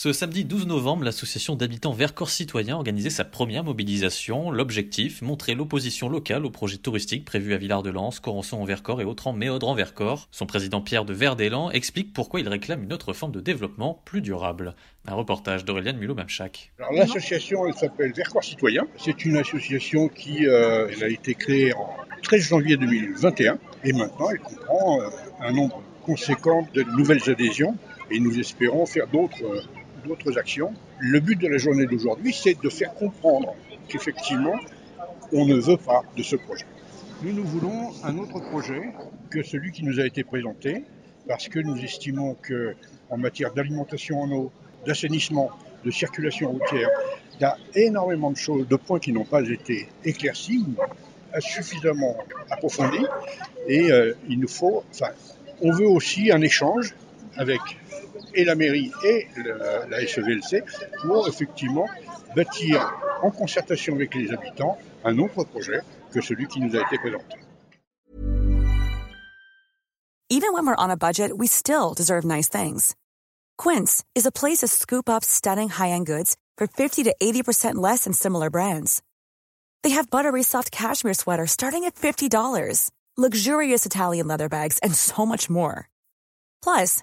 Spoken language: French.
Ce samedi 12 novembre, l'association d'habitants Vercors Citoyens organisait sa première mobilisation. L'objectif, montrer l'opposition locale au projet touristique prévu à Villard-de-Lans, Corançon en Vercors et Autran Méodre en Vercors. Son président Pierre de Verdélan explique pourquoi il réclame une autre forme de développement plus durable. Un reportage d'Aurélien Mulot-Mamchak. L'association elle s'appelle Vercors Citoyens. C'est une association qui euh, a été créée en 13 janvier 2021 et maintenant elle comprend euh, un nombre conséquent de nouvelles adhésions et nous espérons faire d'autres euh, d'autres actions. Le but de la journée d'aujourd'hui, c'est de faire comprendre qu'effectivement, on ne veut pas de ce projet. Nous, nous voulons un autre projet que celui qui nous a été présenté, parce que nous estimons que en matière d'alimentation en eau, d'assainissement, de circulation routière, il y a énormément de choses, de points qui n'ont pas été éclaircis suffisamment approfondis. Et euh, il nous faut, enfin, on veut aussi un échange avec et la mairie et la SEVLC pour effectivement bâtir en concertation avec les habitants un autre projet que celui qui nous a été présenté. Even when we're on a budget, we still deserve nice things. Quince is a place to scoop up stunning high-end goods for 50 to 80% less than similar brands. They have buttery soft cashmere sweaters starting at $50, luxurious Italian leather bags, and so much more. Plus,